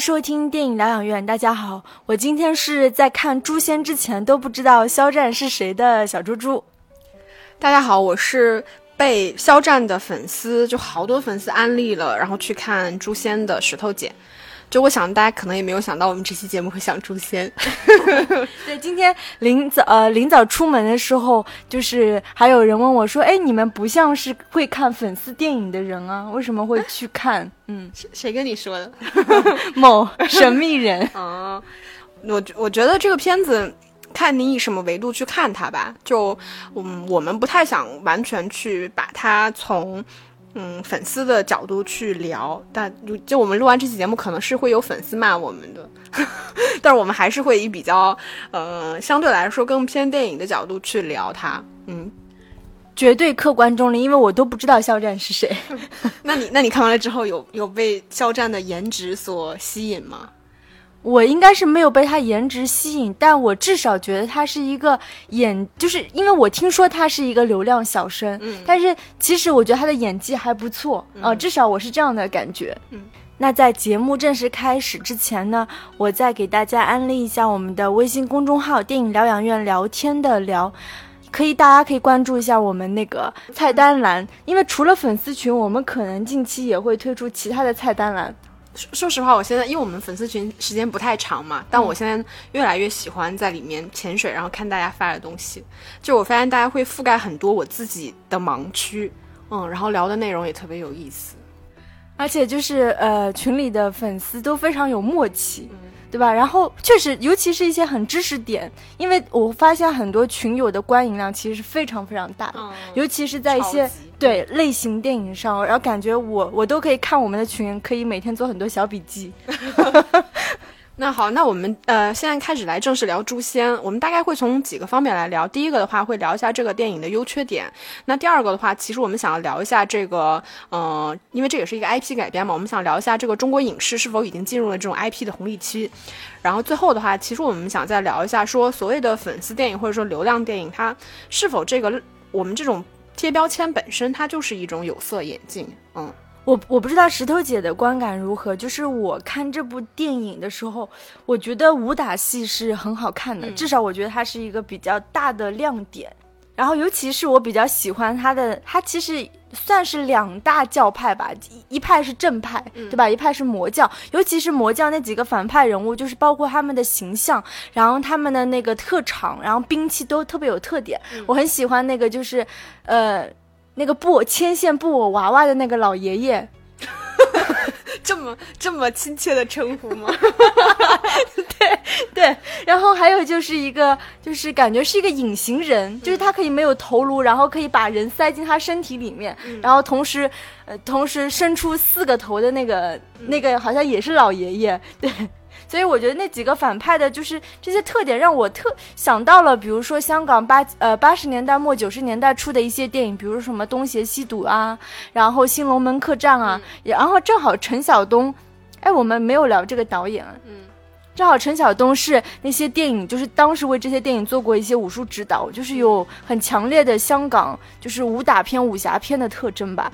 收听电影疗养院。大家好，我今天是在看《诛仙》之前都不知道肖战是谁的小猪猪。大家好，我是被肖战的粉丝就好多粉丝安利了，然后去看《诛仙》的石头姐。就我想，大家可能也没有想到我们这期节目会想《诛仙》。对，今天临早呃临早出门的时候，就是还有人问我说：“哎，你们不像是会看粉丝电影的人啊，为什么会去看？”嗯，谁跟你说的？某神秘人。啊，我我觉得这个片子看你以什么维度去看它吧。就嗯，我们不太想完全去把它从。嗯，粉丝的角度去聊，但就就我们录完这期节目，可能是会有粉丝骂我们的，但是我们还是会以比较呃相对来说更偏电影的角度去聊它。嗯，绝对客观中立，因为我都不知道肖战是谁。那你那你看完了之后，有有被肖战的颜值所吸引吗？我应该是没有被他颜值吸引，但我至少觉得他是一个演，就是因为我听说他是一个流量小生，嗯，但是其实我觉得他的演技还不错，呃，至少我是这样的感觉。嗯，那在节目正式开始之前呢，我再给大家安利一下我们的微信公众号“电影疗养院聊天的聊”，可以大家可以关注一下我们那个菜单栏，因为除了粉丝群，我们可能近期也会推出其他的菜单栏。说实话，我现在因为我们粉丝群时间不太长嘛，但我现在越来越喜欢在里面潜水，然后看大家发的东西。就我发现大家会覆盖很多我自己的盲区，嗯，然后聊的内容也特别有意思，而且就是呃群里的粉丝都非常有默契。对吧？然后确实，尤其是一些很知识点，因为我发现很多群友的观影量其实是非常非常大的，尤其是在一些对类型电影上，然后感觉我我都可以看我们的群，可以每天做很多小笔记。那好，那我们呃现在开始来正式聊《诛仙》，我们大概会从几个方面来聊。第一个的话，会聊一下这个电影的优缺点。那第二个的话，其实我们想要聊一下这个，嗯，因为这也是一个 IP 改编嘛，我们想聊一下这个中国影视是否已经进入了这种 IP 的红利期。然后最后的话，其实我们想再聊一下，说所谓的粉丝电影或者说流量电影，它是否这个我们这种贴标签本身它就是一种有色眼镜，嗯。我我不知道石头姐的观感如何，就是我看这部电影的时候，我觉得武打戏是很好看的，至少我觉得它是一个比较大的亮点。然后，尤其是我比较喜欢它的，它其实算是两大教派吧，一派是正派，对吧？一派是魔教，尤其是魔教那几个反派人物，就是包括他们的形象，然后他们的那个特长，然后兵器都特别有特点。我很喜欢那个，就是呃。那个布牵线布偶娃娃的那个老爷爷，这么这么亲切的称呼吗？对对，然后还有就是一个，就是感觉是一个隐形人，就是他可以没有头颅，然后可以把人塞进他身体里面，然后同时呃同时伸出四个头的那个那个好像也是老爷爷，对。所以我觉得那几个反派的，就是这些特点，让我特想到了，比如说香港八呃八十年代末九十年代初的一些电影，比如什么《东邪西毒》啊，然后《新龙门客栈》啊，然后正好陈晓东，哎，我们没有聊这个导演，嗯，正好陈晓东是那些电影，就是当时为这些电影做过一些武术指导，就是有很强烈的香港就是武打片、武侠片的特征吧。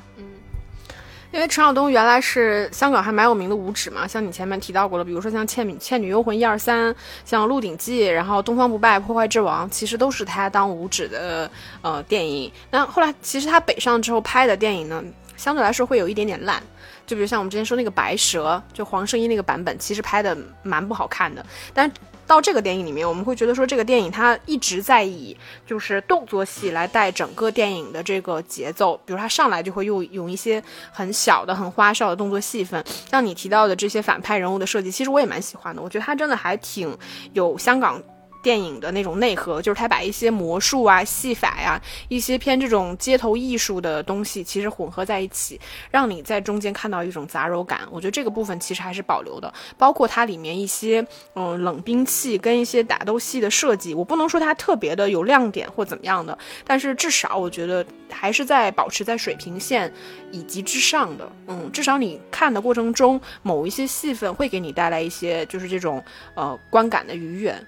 因为陈晓东原来是香港还蛮有名的武指嘛，像你前面提到过的，比如说像《倩女倩女幽魂》一二三，像《鹿鼎记》，然后《东方不败》《破坏之王》，其实都是他当武指的呃电影。那后来其实他北上之后拍的电影呢，相对来说会有一点点烂，就比如像我们之前说那个《白蛇》，就黄圣依那个版本，其实拍的蛮不好看的，但。到这个电影里面，我们会觉得说，这个电影它一直在以就是动作戏来带整个电影的这个节奏，比如它上来就会用用一些很小的、很花哨的动作戏份，像你提到的这些反派人物的设计，其实我也蛮喜欢的。我觉得它真的还挺有香港。电影的那种内核，就是他把一些魔术啊、戏法呀、一些偏这种街头艺术的东西，其实混合在一起，让你在中间看到一种杂糅感。我觉得这个部分其实还是保留的，包括它里面一些嗯冷兵器跟一些打斗戏的设计，我不能说它特别的有亮点或怎么样的，但是至少我觉得还是在保持在水平线以及之上的。嗯，至少你看的过程中，某一些戏份会给你带来一些就是这种呃观感的愉悦。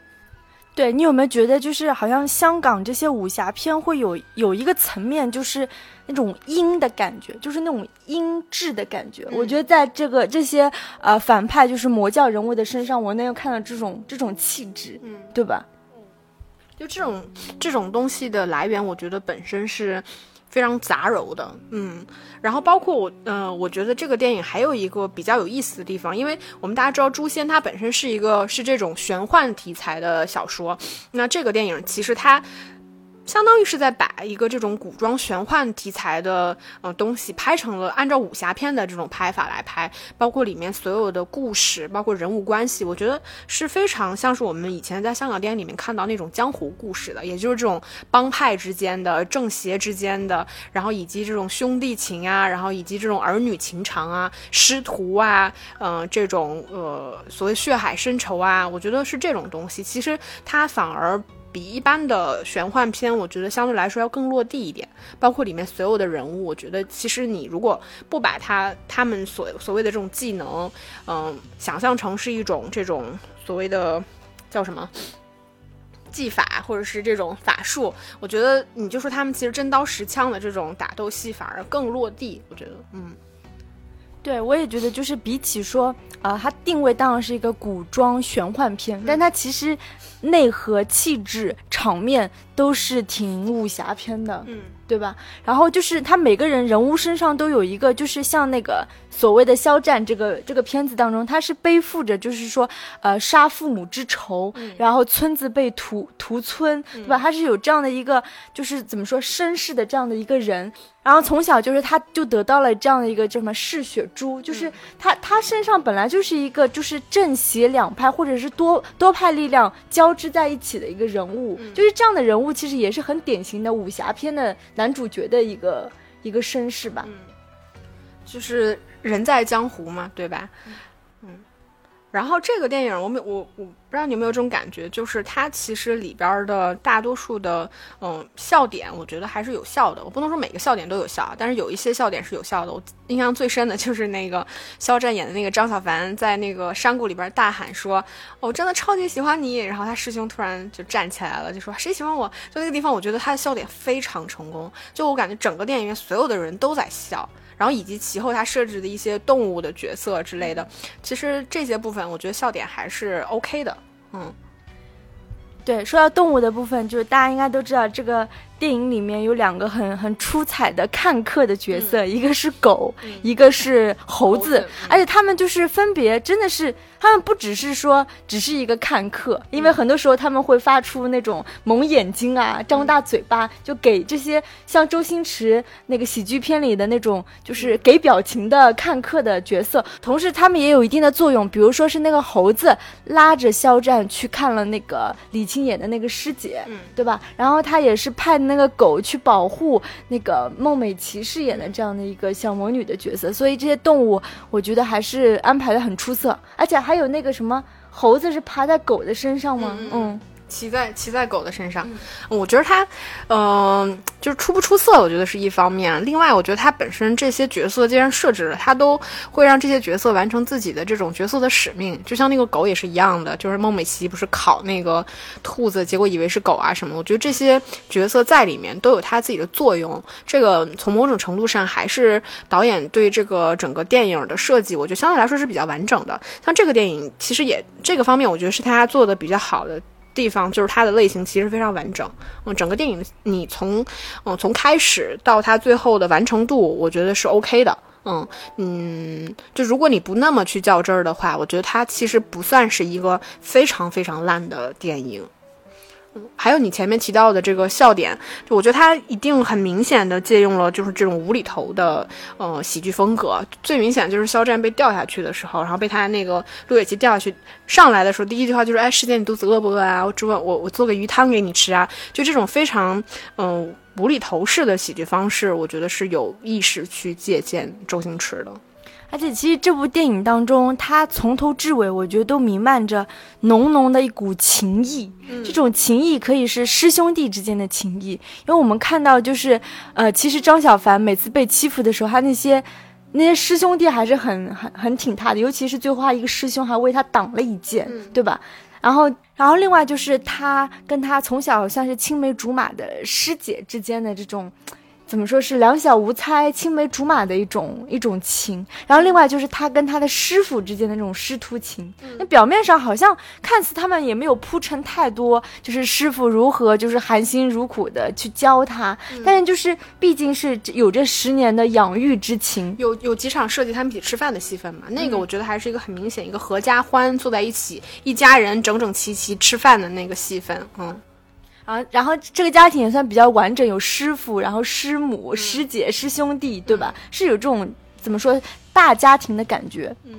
对你有没有觉得，就是好像香港这些武侠片会有有一个层面，就是那种阴的感觉，就是那种阴质的感觉。我觉得在这个这些呃反派就是魔教人物的身上，我能够看到这种这种气质，嗯，对吧？就这种这种东西的来源，我觉得本身是。非常杂糅的，嗯，然后包括我，呃，我觉得这个电影还有一个比较有意思的地方，因为我们大家知道《诛仙》它本身是一个是这种玄幻题材的小说，那这个电影其实它。相当于是在把一个这种古装玄幻题材的呃东西拍成了按照武侠片的这种拍法来拍，包括里面所有的故事，包括人物关系，我觉得是非常像是我们以前在香港电影里面看到那种江湖故事的，也就是这种帮派之间的、正邪之间的，然后以及这种兄弟情啊，然后以及这种儿女情长啊、师徒啊，嗯，这种呃所谓血海深仇啊，我觉得是这种东西，其实它反而。比一般的玄幻片，我觉得相对来说要更落地一点。包括里面所有的人物，我觉得其实你如果不把他他们所所谓的这种技能，嗯，想象成是一种这种所谓的叫什么技法，或者是这种法术，我觉得你就说他们其实真刀实枪的这种打斗戏反而更落地。我觉得，嗯，对我也觉得，就是比起说，啊，它定位当然是一个古装玄幻片，但它其实。内核、气质、场面都是挺武侠片的，嗯，对吧？然后就是他每个人人物身上都有一个，就是像那个所谓的肖战这个这个片子当中，他是背负着就是说，呃，杀父母之仇，然后村子被屠屠村，对吧？他是有这样的一个，就是怎么说身世的这样的一个人。然后从小就是他，就得到了这样的一个叫什么嗜血珠，就是他他身上本来就是一个就是正邪两派或者是多多派力量交织在一起的一个人物，就是这样的人物其实也是很典型的武侠片的男主角的一个一个身世吧，就是人在江湖嘛，对吧？嗯，然后这个电影我没我我。不知道你有没有这种感觉，就是它其实里边的大多数的嗯笑点，我觉得还是有效的。我不能说每个笑点都有效，但是有一些笑点是有效的。我印象最深的就是那个肖战演的那个张小凡，在那个山谷里边大喊说：“我真的超级喜欢你。”然后他师兄突然就站起来了，就说：“谁喜欢我？”就那个地方，我觉得他的笑点非常成功。就我感觉整个电影院所有的人都在笑，然后以及其后他设置的一些动物的角色之类的，其实这些部分我觉得笑点还是 OK 的。嗯，对，说到动物的部分，就是大家应该都知道，这个电影里面有两个很很出彩的看客的角色，一个是狗，一个是猴子，而且他们就是分别真的是。他们不只是说只是一个看客，因为很多时候他们会发出那种蒙眼睛啊、张大嘴巴，就给这些像周星驰那个喜剧片里的那种就是给表情的看客的角色。同时，他们也有一定的作用，比如说是那个猴子拉着肖战去看了那个李青演的那个师姐，对吧？然后他也是派那个狗去保护那个孟美岐饰演的这样的一个小魔女的角色。所以这些动物，我觉得还是安排的很出色，而且。还有那个什么猴子是爬在狗的身上吗？嗯。骑在骑在狗的身上，我觉得它，嗯，就是出不出色，我觉得是一方面。另外，我觉得它本身这些角色既然设置了，它都会让这些角色完成自己的这种角色的使命。就像那个狗也是一样的，就是孟美岐不是烤那个兔子，结果以为是狗啊什么。我觉得这些角色在里面都有他自己的作用。这个从某种程度上还是导演对这个整个电影的设计，我觉得相对来说是比较完整的。像这个电影，其实也这个方面，我觉得是他做的比较好的。地方就是它的类型其实非常完整，嗯，整个电影你从嗯从开始到它最后的完成度，我觉得是 OK 的，嗯嗯，就如果你不那么去较真儿的话，我觉得它其实不算是一个非常非常烂的电影。还有你前面提到的这个笑点，就我觉得他一定很明显的借用了就是这种无厘头的呃喜剧风格。最明显就是肖战被掉下去的时候，然后被他那个陆伟奇掉下去上来的时候，第一句话就是：“哎，师姐你肚子饿不饿啊？我煮我我做个鱼汤给你吃啊！”就这种非常嗯无厘头式的喜剧方式，我觉得是有意识去借鉴周星驰的。而且，其实这部电影当中，他从头至尾，我觉得都弥漫着浓浓的一股情谊。这种情谊可以是师兄弟之间的情谊，因为我们看到，就是呃，其实张小凡每次被欺负的时候，他那些那些师兄弟还是很很很挺他的，尤其是最后他一个师兄还为他挡了一剑，对吧？然后，然后另外就是他跟他从小算是青梅竹马的师姐之间的这种。怎么说是两小无猜、青梅竹马的一种一种情，然后另外就是他跟他的师傅之间的那种师徒情。那表面上好像看似他们也没有铺陈太多，就是师傅如何就是含辛茹苦的去教他，但是就是毕竟是有这十年的养育之情。有有几场设计他们一起吃饭的戏份嘛？那个我觉得还是一个很明显一个合家欢坐在一起，一家人整整齐齐吃饭的那个戏份。嗯。啊，然后这个家庭也算比较完整，有师傅，然后师母、师姐、师兄弟，对吧？是有这种怎么说大家庭的感觉。嗯。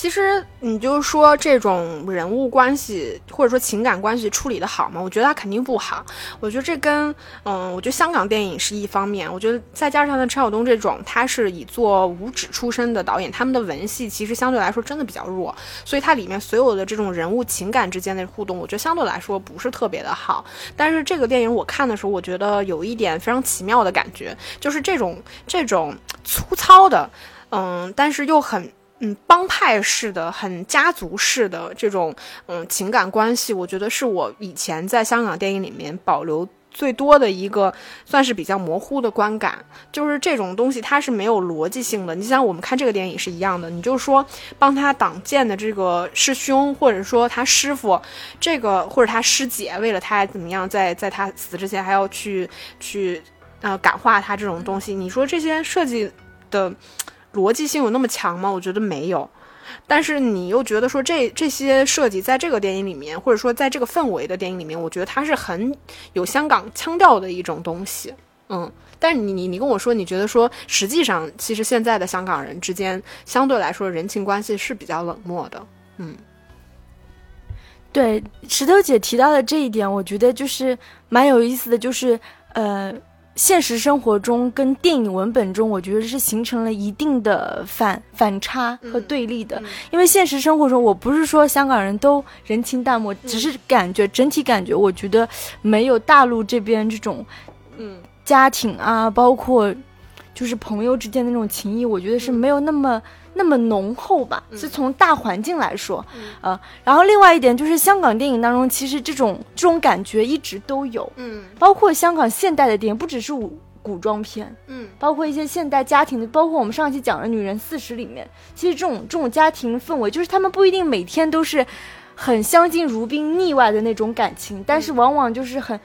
其实你就说这种人物关系或者说情感关系处理的好吗？我觉得他肯定不好。我觉得这跟嗯，我觉得香港电影是一方面。我觉得再加上像陈晓东这种，他是以做武指出身的导演，他们的文戏其实相对来说真的比较弱，所以它里面所有的这种人物情感之间的互动，我觉得相对来说不是特别的好。但是这个电影我看的时候，我觉得有一点非常奇妙的感觉，就是这种这种粗糙的，嗯，但是又很。嗯，帮派式的、很家族式的这种嗯情感关系，我觉得是我以前在香港电影里面保留最多的一个，算是比较模糊的观感。就是这种东西它是没有逻辑性的。你像我们看这个电影是一样的，你就说帮他挡箭的这个师兄，或者说他师傅，这个或者他师姐，为了他怎么样，在在他死之前还要去去呃感化他这种东西，你说这些设计的。逻辑性有那么强吗？我觉得没有，但是你又觉得说这这些设计在这个电影里面，或者说在这个氛围的电影里面，我觉得它是很有香港腔调的一种东西。嗯，但你你你跟我说，你觉得说实际上其实现在的香港人之间相对来说人情关系是比较冷漠的。嗯，对，石头姐提到的这一点，我觉得就是蛮有意思的，就是呃。现实生活中跟电影文本中，我觉得是形成了一定的反反差和对立的。因为现实生活中，我不是说香港人都人情淡漠，只是感觉整体感觉，我觉得没有大陆这边这种，嗯，家庭啊，包括就是朋友之间的那种情谊，我觉得是没有那么。那么浓厚吧，是从大环境来说，呃，然后另外一点就是香港电影当中，其实这种这种感觉一直都有，嗯，包括香港现代的电影，不只是古古装片，嗯，包括一些现代家庭的，包括我们上期讲的《女人四十》里面，其实这种这种家庭氛围，就是他们不一定每天都是很相敬如宾、腻歪的那种感情，但是往往就是很。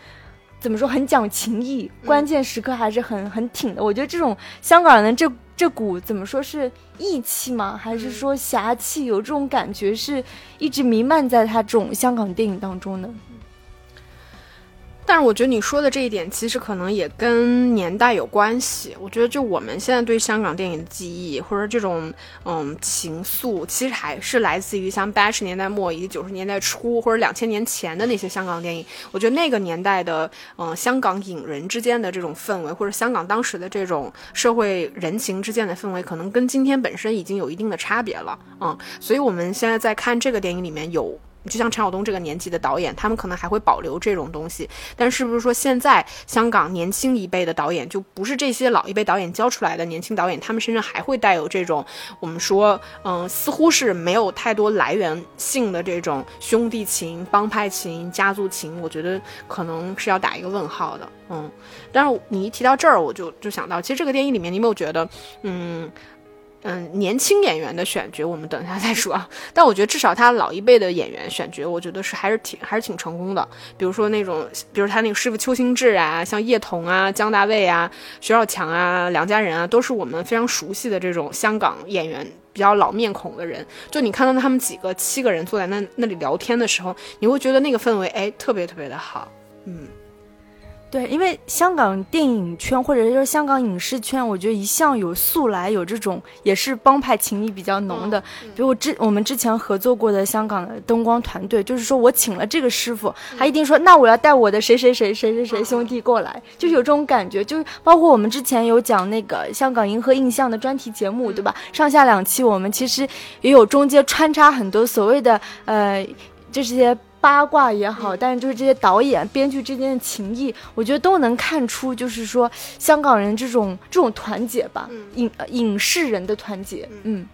怎么说很讲情义，关键时刻还是很很挺的。我觉得这种香港人的这这股怎么说是义气吗？还是说侠气？有这种感觉是一直弥漫在他这种香港电影当中的。但是我觉得你说的这一点，其实可能也跟年代有关系。我觉得就我们现在对香港电影的记忆，或者这种嗯情愫，其实还是来自于像八十年代末以及九十年代初，或者两千年前的那些香港电影。我觉得那个年代的嗯香港影人之间的这种氛围，或者香港当时的这种社会人情之间的氛围，可能跟今天本身已经有一定的差别了。嗯，所以我们现在在看这个电影里面有。就像陈晓东这个年纪的导演，他们可能还会保留这种东西，但是不是说现在香港年轻一辈的导演，就不是这些老一辈导演教出来的年轻导演，他们身上还会带有这种我们说，嗯，似乎是没有太多来源性的这种兄弟情、帮派情、家族情，我觉得可能是要打一个问号的，嗯。但是你一提到这儿，我就就想到，其实这个电影里面，你有没有觉得，嗯？嗯，年轻演员的选角我们等一下再说啊。但我觉得至少他老一辈的演员选角，我觉得是还是挺还是挺成功的。比如说那种，比如他那个师傅邱兴志啊，像叶童啊、姜大卫啊、徐少强啊、梁家仁啊，都是我们非常熟悉的这种香港演员，比较老面孔的人。就你看到他们几个七个人坐在那那里聊天的时候，你会觉得那个氛围哎特别特别的好，嗯。对，因为香港电影圈或者说香港影视圈，我觉得一向有素来有这种也是帮派情谊比较浓的。比如我之我们之前合作过的香港的灯光团队，就是说我请了这个师傅，他一定说那我要带我的谁谁谁谁谁谁兄弟过来，就是有这种感觉。就是包括我们之前有讲那个香港银河印象的专题节目，对吧？上下两期我们其实也有中间穿插很多所谓的呃这些。八卦也好，但是就是这些导演、编剧之间的情谊，我觉得都能看出，就是说香港人这种这种团结吧，影影视人的团结，嗯。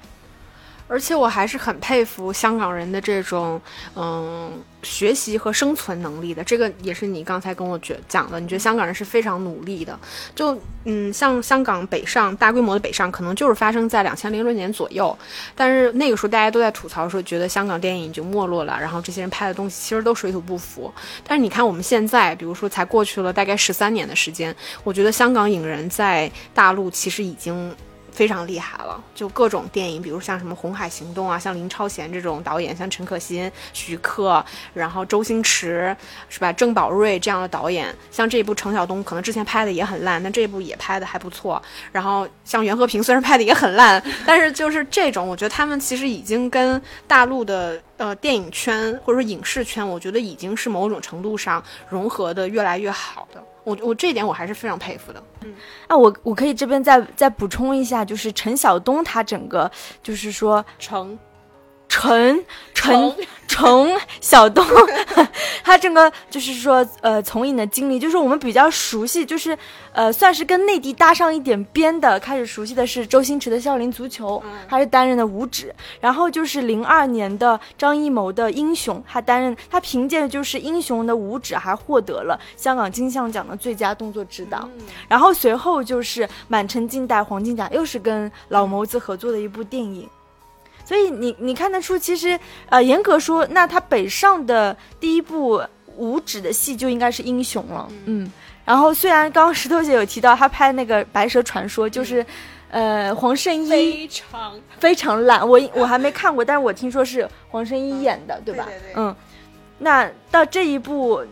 而且我还是很佩服香港人的这种，嗯，学习和生存能力的。这个也是你刚才跟我觉讲的，你觉得香港人是非常努力的。就，嗯，像香港北上大规模的北上，可能就是发生在两千零六年左右。但是那个时候大家都在吐槽说，觉得香港电影已经没落了，然后这些人拍的东西其实都水土不服。但是你看我们现在，比如说才过去了大概十三年的时间，我觉得香港影人在大陆其实已经。非常厉害了，就各种电影，比如像什么《红海行动》啊，像林超贤这种导演，像陈可辛、徐克，然后周星驰，是吧？郑宝瑞这样的导演，像这部程晓东，可能之前拍的也很烂，但这部也拍的还不错。然后像袁和平，虽然拍的也很烂，但是就是这种，我觉得他们其实已经跟大陆的呃电影圈或者说影视圈，我觉得已经是某种程度上融合的越来越好的。我我这一点我还是非常佩服的。嗯，啊，我我可以这边再再补充一下，就是陈晓东他整个就是说成。陈陈陈晓 东，他整个就是说，呃，从影的经历，就是我们比较熟悉，就是呃，算是跟内地搭上一点边的。开始熟悉的是周星驰的《少林足球》，他是担任的武指，然后就是零二年的张艺谋的《英雄》，他担任，他凭借就是《英雄》的武指，还获得了香港金像奖的最佳动作指导。然后随后就是《满城尽带黄金甲》，又是跟老谋子合作的一部电影。所以你你看得出，其实呃，严格说，那他北上的第一部五指的戏就应该是英雄了，嗯。然后虽然刚刚石头姐有提到他拍那个《白蛇传说》，就是，呃，黄圣依非常。非常烂，我我还没看过，但是我听说是黄圣依演的，对吧？嗯。那到这一部《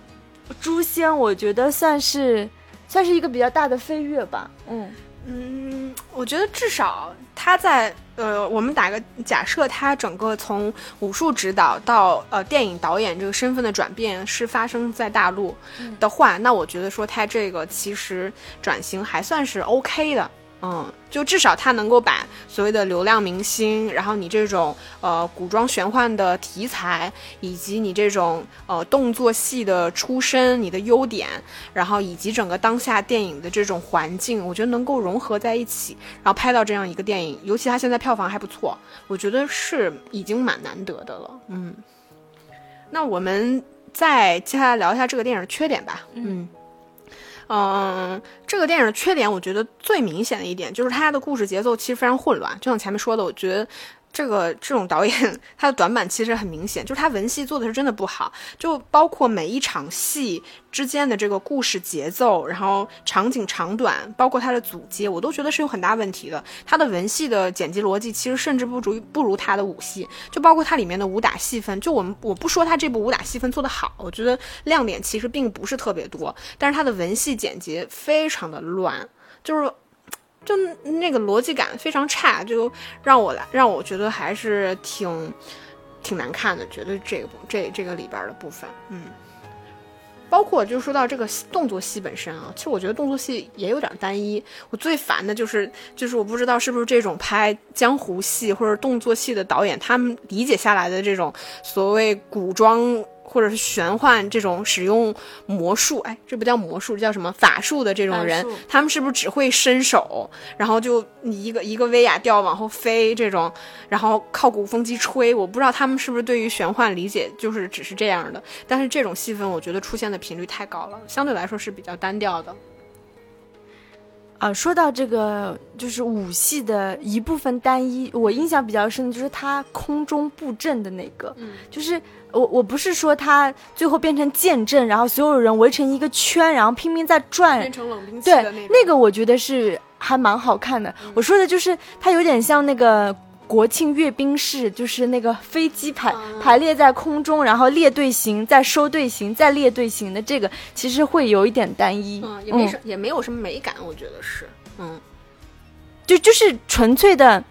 诛仙》，我觉得算是算是一个比较大的飞跃吧，嗯嗯，我觉得至少他在。呃，我们打个假设，他整个从武术指导到呃电影导演这个身份的转变是发生在大陆的话，那我觉得说他这个其实转型还算是 OK 的。嗯，就至少他能够把所谓的流量明星，然后你这种呃古装玄幻的题材，以及你这种呃动作戏的出身，你的优点，然后以及整个当下电影的这种环境，我觉得能够融合在一起，然后拍到这样一个电影，尤其它现在票房还不错，我觉得是已经蛮难得的了。嗯，那我们再接下来聊一下这个电影的缺点吧。嗯，嗯这个电影的缺点，我觉得最明显的一点就是它的故事节奏其实非常混乱。就像前面说的，我觉得。这个这种导演，他的短板其实很明显，就是他文戏做的是真的不好，就包括每一场戏之间的这个故事节奏，然后场景长短，包括他的组接，我都觉得是有很大问题的。他的文戏的剪辑逻辑其实甚至不足不如他的武戏，就包括它里面的武打戏份，就我们我不说他这部武打戏份做得好，我觉得亮点其实并不是特别多，但是他的文戏剪辑非常的乱，就是。就那个逻辑感非常差，就让我来让我觉得还是挺挺难看的。觉得这个这这个里边的部分，嗯，包括就说到这个动作戏本身啊，其实我觉得动作戏也有点单一。我最烦的就是就是我不知道是不是这种拍江湖戏或者动作戏的导演，他们理解下来的这种所谓古装。或者是玄幻这种使用魔术，哎，这不叫魔术，这叫什么法术的这种人，他们是不是只会伸手，然后就一个一个威亚吊往后飞这种，然后靠鼓风机吹？我不知道他们是不是对于玄幻理解就是只是这样的。但是这种戏份，我觉得出现的频率太高了，相对来说是比较单调的。啊，说到这个，就是武戏的一部分单一，我印象比较深的就是他空中布阵的那个，嗯，就是我我不是说他最后变成剑阵，然后所有人围成一个圈，然后拼命在转，变成冷兵器的那那个我觉得是还蛮好看的。我说的就是他有点像那个。国庆阅兵式就是那个飞机排排列在空中，然后列队形，再收队形，再列队形的这个，其实会有一点单一，嗯，也没什也没有什么美感，我觉得是，嗯，就就是纯粹的，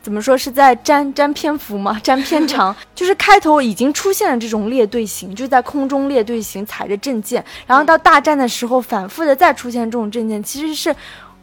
怎么说是在占占篇幅嘛，占片长，就是开头已经出现了这种列队形，就在空中列队形，踩着证件，然后到大战的时候反复的再出现这种证件，其实是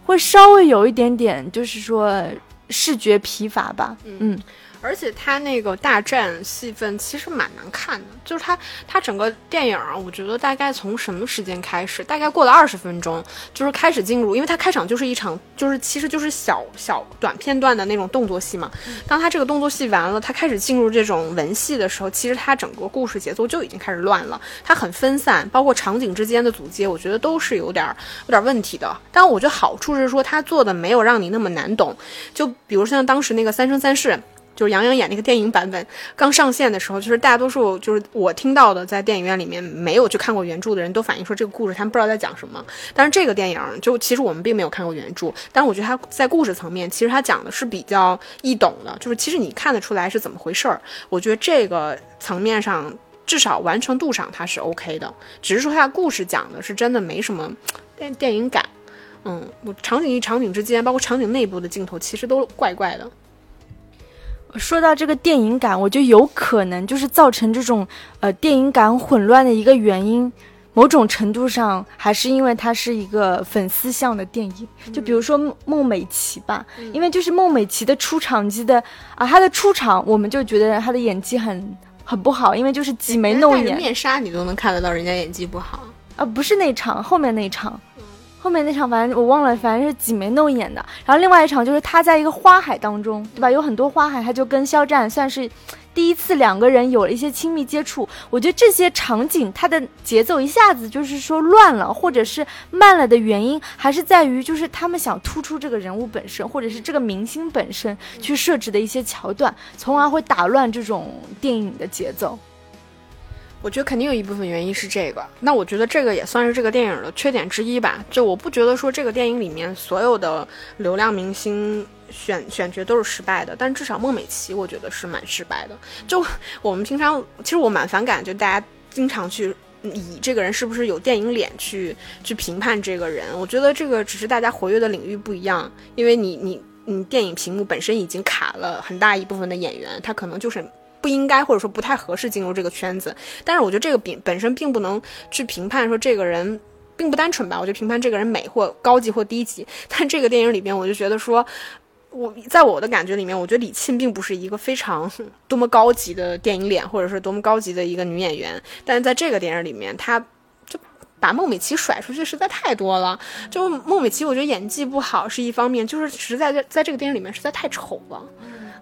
会稍微有一点点，就是说。视觉疲乏吧，嗯，而且他那个大战戏份其实蛮难看的，就是他他整个电影啊，我觉得大概从什么时间开始，大概过了二十分钟，就是开始进入，因为他开场就是一场，就是其实就是小小短片段的那种动作戏嘛。当他这个动作戏完了，他开始进入这种文戏的时候，其实他整个故事节奏就已经开始乱了，他很分散，包括场景之间的组接，我觉得都是有点有点问题的。但我觉得好处是说他做的没有让你那么难懂，就比如像当时那个《三生三世》。就是杨洋演那个电影版本刚上线的时候，就是大多数就是我听到的，在电影院里面没有去看过原著的人都反映说这个故事他们不知道在讲什么。但是这个电影就其实我们并没有看过原著，但是我觉得它在故事层面其实它讲的是比较易懂的，就是其实你看得出来是怎么回事儿。我觉得这个层面上至少完成度上它是 OK 的，只是说它故事讲的是真的没什么电电影感。嗯，我场景与场景之间，包括场景内部的镜头，其实都怪怪的。说到这个电影感，我就有可能就是造成这种呃电影感混乱的一个原因，某种程度上还是因为它是一个粉丝向的电影。就比如说孟美岐吧，因为就是孟美岐的出场机的啊，她的出场我们就觉得她的演技很很不好，因为就是挤眉弄眼，面纱你都能看得到人家演技不好啊，不是那场，后面那场。后面那场反正我忘了，反正是挤眉弄眼的。然后另外一场就是他在一个花海当中，对吧？有很多花海，他就跟肖战算是第一次两个人有了一些亲密接触。我觉得这些场景它的节奏一下子就是说乱了，或者是慢了的原因，还是在于就是他们想突出这个人物本身，或者是这个明星本身去设置的一些桥段，从而会打乱这种电影的节奏。我觉得肯定有一部分原因是这个，那我觉得这个也算是这个电影的缺点之一吧。就我不觉得说这个电影里面所有的流量明星选选角都是失败的，但至少孟美岐我觉得是蛮失败的。就我们平常其实我蛮反感，就大家经常去以这个人是不是有电影脸去去评判这个人。我觉得这个只是大家活跃的领域不一样，因为你你你电影屏幕本身已经卡了很大一部分的演员，他可能就是。不应该或者说不太合适进入这个圈子，但是我觉得这个本本身并不能去评判说这个人并不单纯吧。我就评判这个人美或高级或低级。但这个电影里边，我就觉得说，我在我的感觉里面，我觉得李沁并不是一个非常 多么高级的电影脸，或者是多么高级的一个女演员。但是在这个电影里面，她就把孟美岐甩出去实在太多了。就孟美岐，我觉得演技不好是一方面，就是实在在在这个电影里面实在太丑了。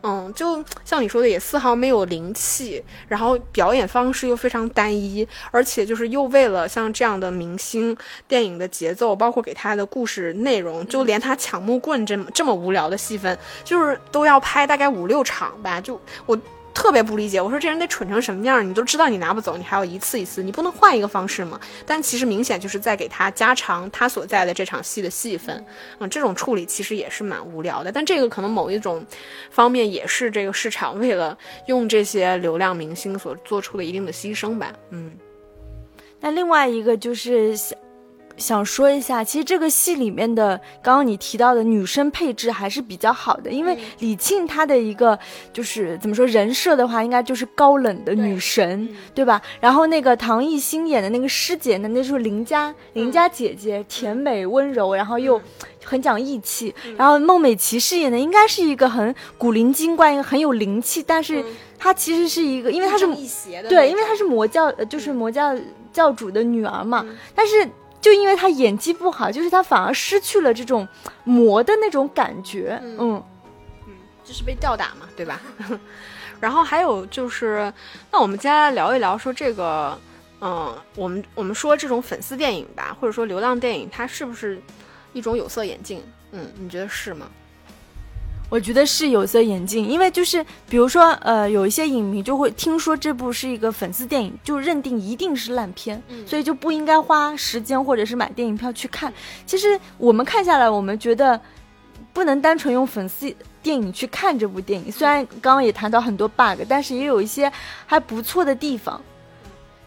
嗯，就像你说的，也丝毫没有灵气，然后表演方式又非常单一，而且就是又为了像这样的明星电影的节奏，包括给他的故事内容，就连他抢木棍这么这么无聊的戏份，就是都要拍大概五六场吧，就我。特别不理解，我说这人得蠢成什么样？你都知道你拿不走，你还要一次一次，你不能换一个方式吗？但其实明显就是在给他加长他所在的这场戏的戏份，嗯，这种处理其实也是蛮无聊的。但这个可能某一种方面也是这个市场为了用这些流量明星所做出的一定的牺牲吧，嗯。那另外一个就是。想说一下，其实这个戏里面的刚刚你提到的女生配置还是比较好的，因为李沁她的一个就是怎么说人设的话，应该就是高冷的女神，对吧？然后那个唐艺昕演的那个师姐呢，那就是邻家邻家姐姐，甜美温柔，然后又很讲义气。然后孟美岐饰演的应该是一个很古灵精怪、一个很有灵气，但是她其实是一个，因为她是对，因为她是魔教，就是魔教教主的女儿嘛，但是。就因为他演技不好，就是他反而失去了这种魔的那种感觉，嗯嗯，就是被吊打嘛，对吧？然后还有就是，那我们接下来聊一聊，说这个，嗯，我们我们说这种粉丝电影吧，或者说流浪电影，它是不是一种有色眼镜？嗯，你觉得是吗？我觉得是有色眼镜，因为就是比如说，呃，有一些影迷就会听说这部是一个粉丝电影，就认定一定是烂片，所以就不应该花时间或者是买电影票去看。其实我们看下来，我们觉得不能单纯用粉丝电影去看这部电影。虽然刚刚也谈到很多 bug，但是也有一些还不错的地方。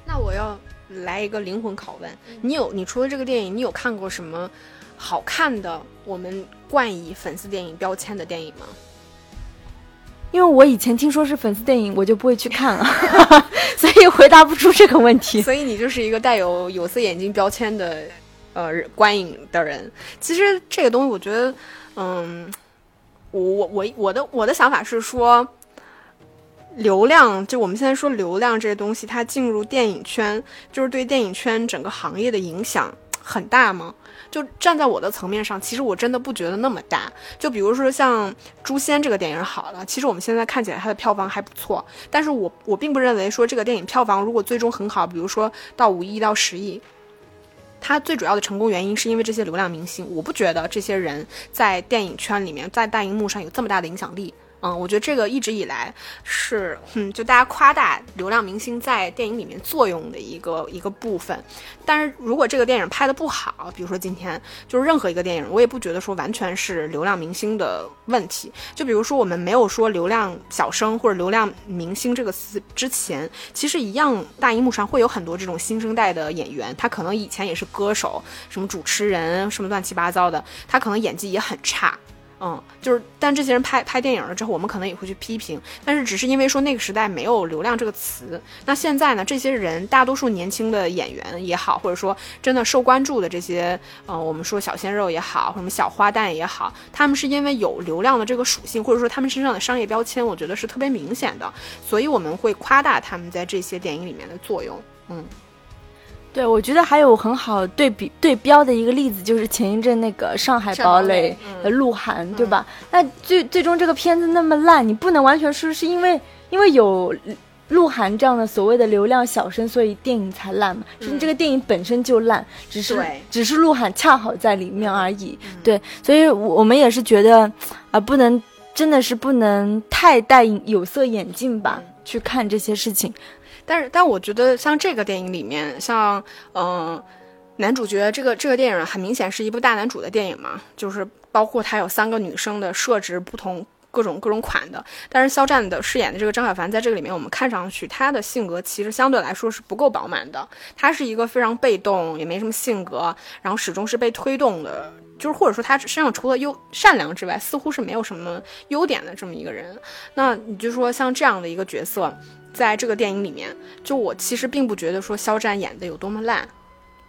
那我要来一个灵魂拷问：你有你除了这个电影，你有看过什么好看的？我们。冠以粉丝电影标签的电影吗？因为我以前听说是粉丝电影，我就不会去看了，所以回答不出这个问题。所以你就是一个带有有色眼镜标签的呃观影的人。其实这个东西，我觉得，嗯，我我我我的我的想法是说，流量，就我们现在说流量这些东西，它进入电影圈，就是对电影圈整个行业的影响很大吗？就站在我的层面上，其实我真的不觉得那么大。就比如说像《诛仙》这个电影好了，其实我们现在看起来它的票房还不错，但是我我并不认为说这个电影票房如果最终很好，比如说到五亿到十亿，它最主要的成功原因是因为这些流量明星。我不觉得这些人在电影圈里面，在大荧幕上有这么大的影响力。嗯，我觉得这个一直以来是，嗯，就大家夸大流量明星在电影里面作用的一个一个部分。但是如果这个电影拍的不好，比如说今天就是任何一个电影，我也不觉得说完全是流量明星的问题。就比如说我们没有说流量小生或者流量明星这个词之前，其实一样大荧幕上会有很多这种新生代的演员，他可能以前也是歌手，什么主持人，什么乱七八糟的，他可能演技也很差。嗯，就是，但这些人拍拍电影了之后，我们可能也会去批评，但是只是因为说那个时代没有流量这个词。那现在呢，这些人大多数年轻的演员也好，或者说真的受关注的这些，嗯，我们说小鲜肉也好，什么小花旦也好，他们是因为有流量的这个属性，或者说他们身上的商业标签，我觉得是特别明显的，所以我们会夸大他们在这些电影里面的作用。嗯。对，我觉得还有很好对比对标的一个例子，就是前一阵那个《上海堡垒》的鹿晗，对吧？那最最终这个片子那么烂，你不能完全说是因为因为有鹿晗这样的所谓的流量小生，所以电影才烂嘛？是这个电影本身就烂，只是只是鹿晗恰好在里面而已。对，所以我们也是觉得啊，不能真的是不能太戴有色眼镜吧，去看这些事情。但是，但我觉得像这个电影里面，像嗯，男主角这个这个电影很明显是一部大男主的电影嘛，就是包括他有三个女生的设置不同各种各种款的。但是肖战的饰演的这个张小凡在这个里面，我们看上去他的性格其实相对来说是不够饱满的，他是一个非常被动，也没什么性格，然后始终是被推动的，就是或者说他身上除了优善良之外，似乎是没有什么优点的这么一个人。那你就说像这样的一个角色。在这个电影里面，就我其实并不觉得说肖战演的有多么烂，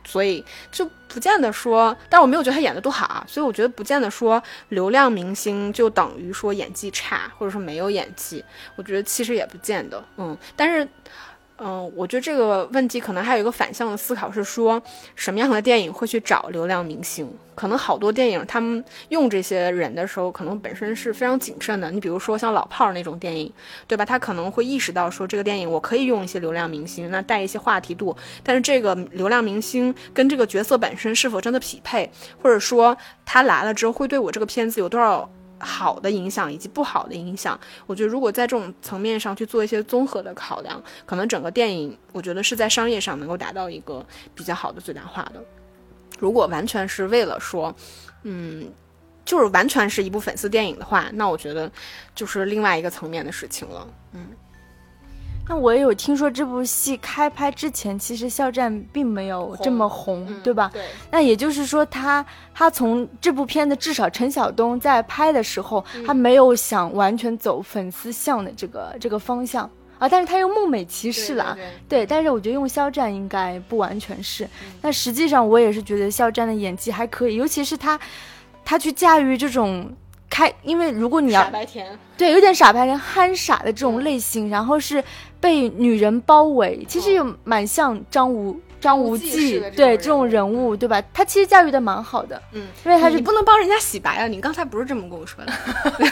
所以就不见得说，但我没有觉得他演的多好啊，所以我觉得不见得说流量明星就等于说演技差，或者说没有演技，我觉得其实也不见得，嗯，但是。嗯，我觉得这个问题可能还有一个反向的思考，是说什么样的电影会去找流量明星？可能好多电影他们用这些人的时候，可能本身是非常谨慎的。你比如说像老炮儿那种电影，对吧？他可能会意识到说这个电影我可以用一些流量明星，那带一些话题度，但是这个流量明星跟这个角色本身是否真的匹配，或者说他来了之后会对我这个片子有多少？好的影响以及不好的影响，我觉得如果在这种层面上去做一些综合的考量，可能整个电影我觉得是在商业上能够达到一个比较好的最大化的。如果完全是为了说，嗯，就是完全是一部粉丝电影的话，那我觉得就是另外一个层面的事情了，嗯。那我也有听说，这部戏开拍之前，其实肖战并没有这么红，对吧？对。那也就是说，他他从这部片子，至少陈晓东在拍的时候，他没有想完全走粉丝向的这个这个方向啊。但是他又梦美其事了，对。但是我觉得用肖战应该不完全是。那实际上我也是觉得肖战的演技还可以，尤其是他，他去驾驭这种。开，因为如果你要傻白甜，对，有点傻白甜、憨傻的这种类型，然后是被女人包围，其实又蛮像张无张无忌，对这种人物，对吧？他其实驾驭的蛮好的，嗯，因为他是你不能帮人家洗白啊！你刚才不是这么跟我说的？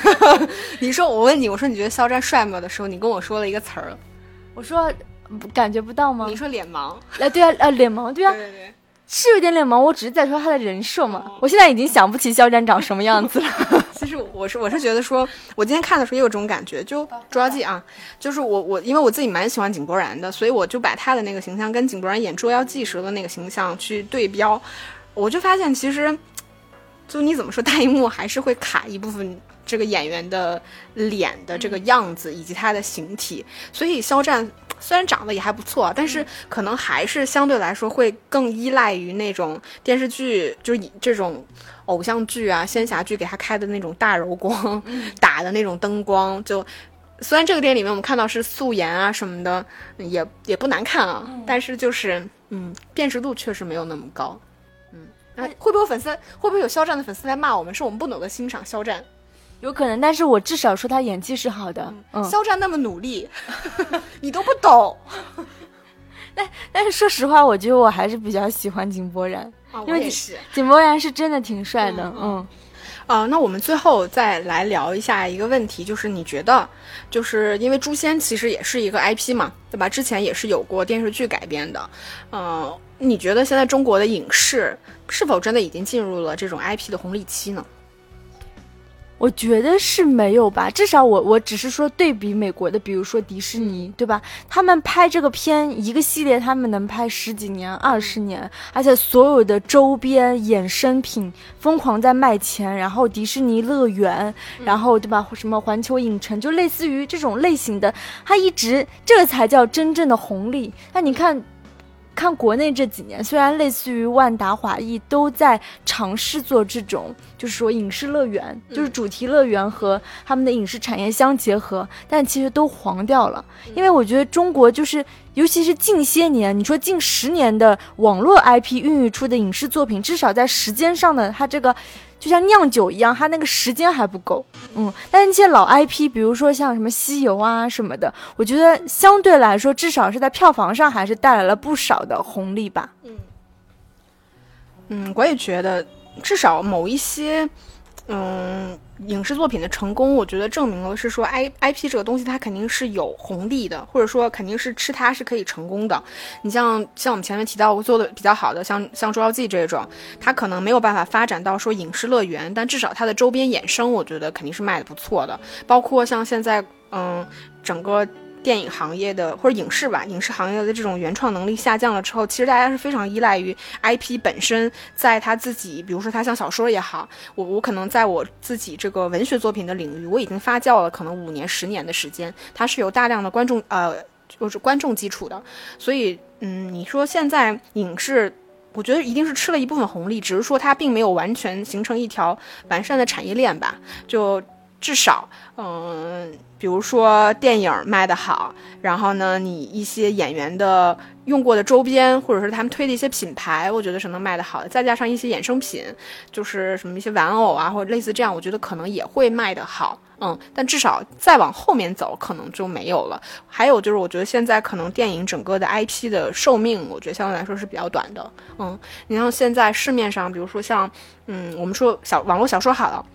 你说我问你，我说你觉得肖战帅吗的时候，你跟我说了一个词儿，我说感觉不到吗？你说脸盲？哎，对啊，呃，脸盲，对啊。对对对。是有点脸盲，我只是在说他的人设嘛。我现在已经想不起肖战长什么样子了。其实我是我是觉得说，我今天看的时候也有这种感觉，就《捉妖记》啊，就是我我因为我自己蛮喜欢井柏然的，所以我就把他的那个形象跟井柏然演《捉妖记》时候的那个形象去对标，我就发现其实，就你怎么说，大荧幕还是会卡一部分这个演员的脸的这个样子以及他的形体，所以肖战。虽然长得也还不错，但是可能还是相对来说会更依赖于那种电视剧，就是以这种偶像剧啊、仙侠剧给他开的那种大柔光 打的那种灯光。就虽然这个电影里面我们看到是素颜啊什么的，也也不难看啊，但是就是嗯，辨识度确实没有那么高。嗯，那会不会有粉丝？会不会有肖战的粉丝来骂我们？是我们不懂得欣赏肖战？有可能，但是我至少说他演技是好的。嗯，肖战那么努力，你都不懂。但但是说实话，我觉得我还是比较喜欢井柏然，因为是井柏然是真的挺帅的。嗯。啊，那我们最后再来聊一下一个问题，就是你觉得，就是因为《诛仙》其实也是一个 IP 嘛，对吧？之前也是有过电视剧改编的，嗯，你觉得现在中国的影视是否真的已经进入了这种 IP 的红利期呢？我觉得是没有吧，至少我我只是说对比美国的，比如说迪士尼，对吧？他们拍这个片一个系列，他们能拍十几年、二十年，而且所有的周边衍生品疯狂在卖钱，然后迪士尼乐园，然后对吧？什么环球影城，就类似于这种类型的，它一直这才叫真正的红利。那你看。看国内这几年，虽然类似于万达、华谊都在尝试做这种，就是说影视乐园，就是主题乐园和他们的影视产业相结合，但其实都黄掉了。因为我觉得中国就是，尤其是近些年，你说近十年的网络 IP 孕育出的影视作品，至少在时间上的它这个。就像酿酒一样，它那个时间还不够，嗯，但是那些老 IP，比如说像什么西游啊什么的，我觉得相对来说，至少是在票房上还是带来了不少的红利吧。嗯，嗯，我也觉得，至少某一些。嗯，影视作品的成功，我觉得证明了是说，I I P 这个东西它肯定是有红利的，或者说肯定是吃它是可以成功的。你像像我们前面提到过做的比较好的，像像《捉妖记》这种，它可能没有办法发展到说影视乐园，但至少它的周边衍生，我觉得肯定是卖的不错的。包括像现在，嗯，整个。电影行业的或者影视吧，影视行业的这种原创能力下降了之后，其实大家是非常依赖于 IP 本身，在他自己，比如说他像小说也好，我我可能在我自己这个文学作品的领域，我已经发酵了可能五年、十年的时间，它是有大量的观众呃，就是观众基础的，所以嗯，你说现在影视，我觉得一定是吃了一部分红利，只是说它并没有完全形成一条完善的产业链吧，就。至少，嗯，比如说电影卖得好，然后呢，你一些演员的用过的周边，或者是他们推的一些品牌，我觉得是能卖得好的。再加上一些衍生品，就是什么一些玩偶啊，或者类似这样，我觉得可能也会卖得好。嗯，但至少再往后面走，可能就没有了。还有就是，我觉得现在可能电影整个的 IP 的寿命，我觉得相对来说是比较短的。嗯，你像现在市面上，比如说像，嗯，我们说小网络小说好了。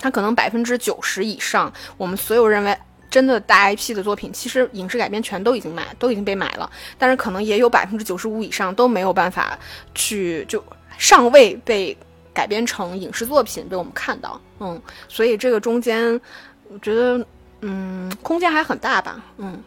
它可能百分之九十以上，我们所有认为真的大 IP 的作品，其实影视改编全都已经买，都已经被买了。但是可能也有百分之九十五以上都没有办法去，就尚未被改编成影视作品被我们看到。嗯，所以这个中间，我觉得，嗯，空间还很大吧。嗯，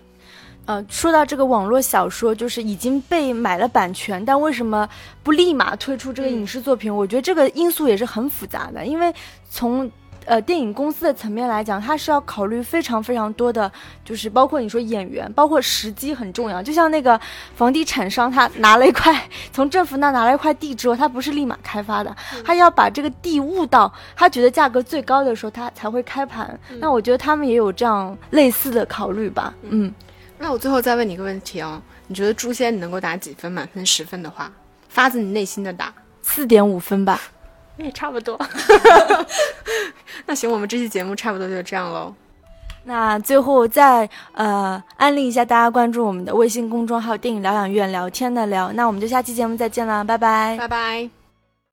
呃，说到这个网络小说，就是已经被买了版权，但为什么不立马推出这个影视作品？我觉得这个因素也是很复杂的，因为从呃，电影公司的层面来讲，它是要考虑非常非常多的，就是包括你说演员，包括时机很重要。就像那个房地产商，他拿了一块 从政府那拿了一块地之后，他不是立马开发的，他要把这个地悟到他觉得价格最高的时候，他才会开盘。那我觉得他们也有这样类似的考虑吧。嗯，那我最后再问你一个问题哦，你觉得《诛仙》你能够打几分？满分十分的话，发自你内心的打，四点五分吧。也差不多，那行，我们这期节目差不多就这样喽。那最后再呃安利一下，大家关注我们的微信公众号“电影疗养院”，聊天的聊。那我们就下期节目再见了，拜拜，拜拜。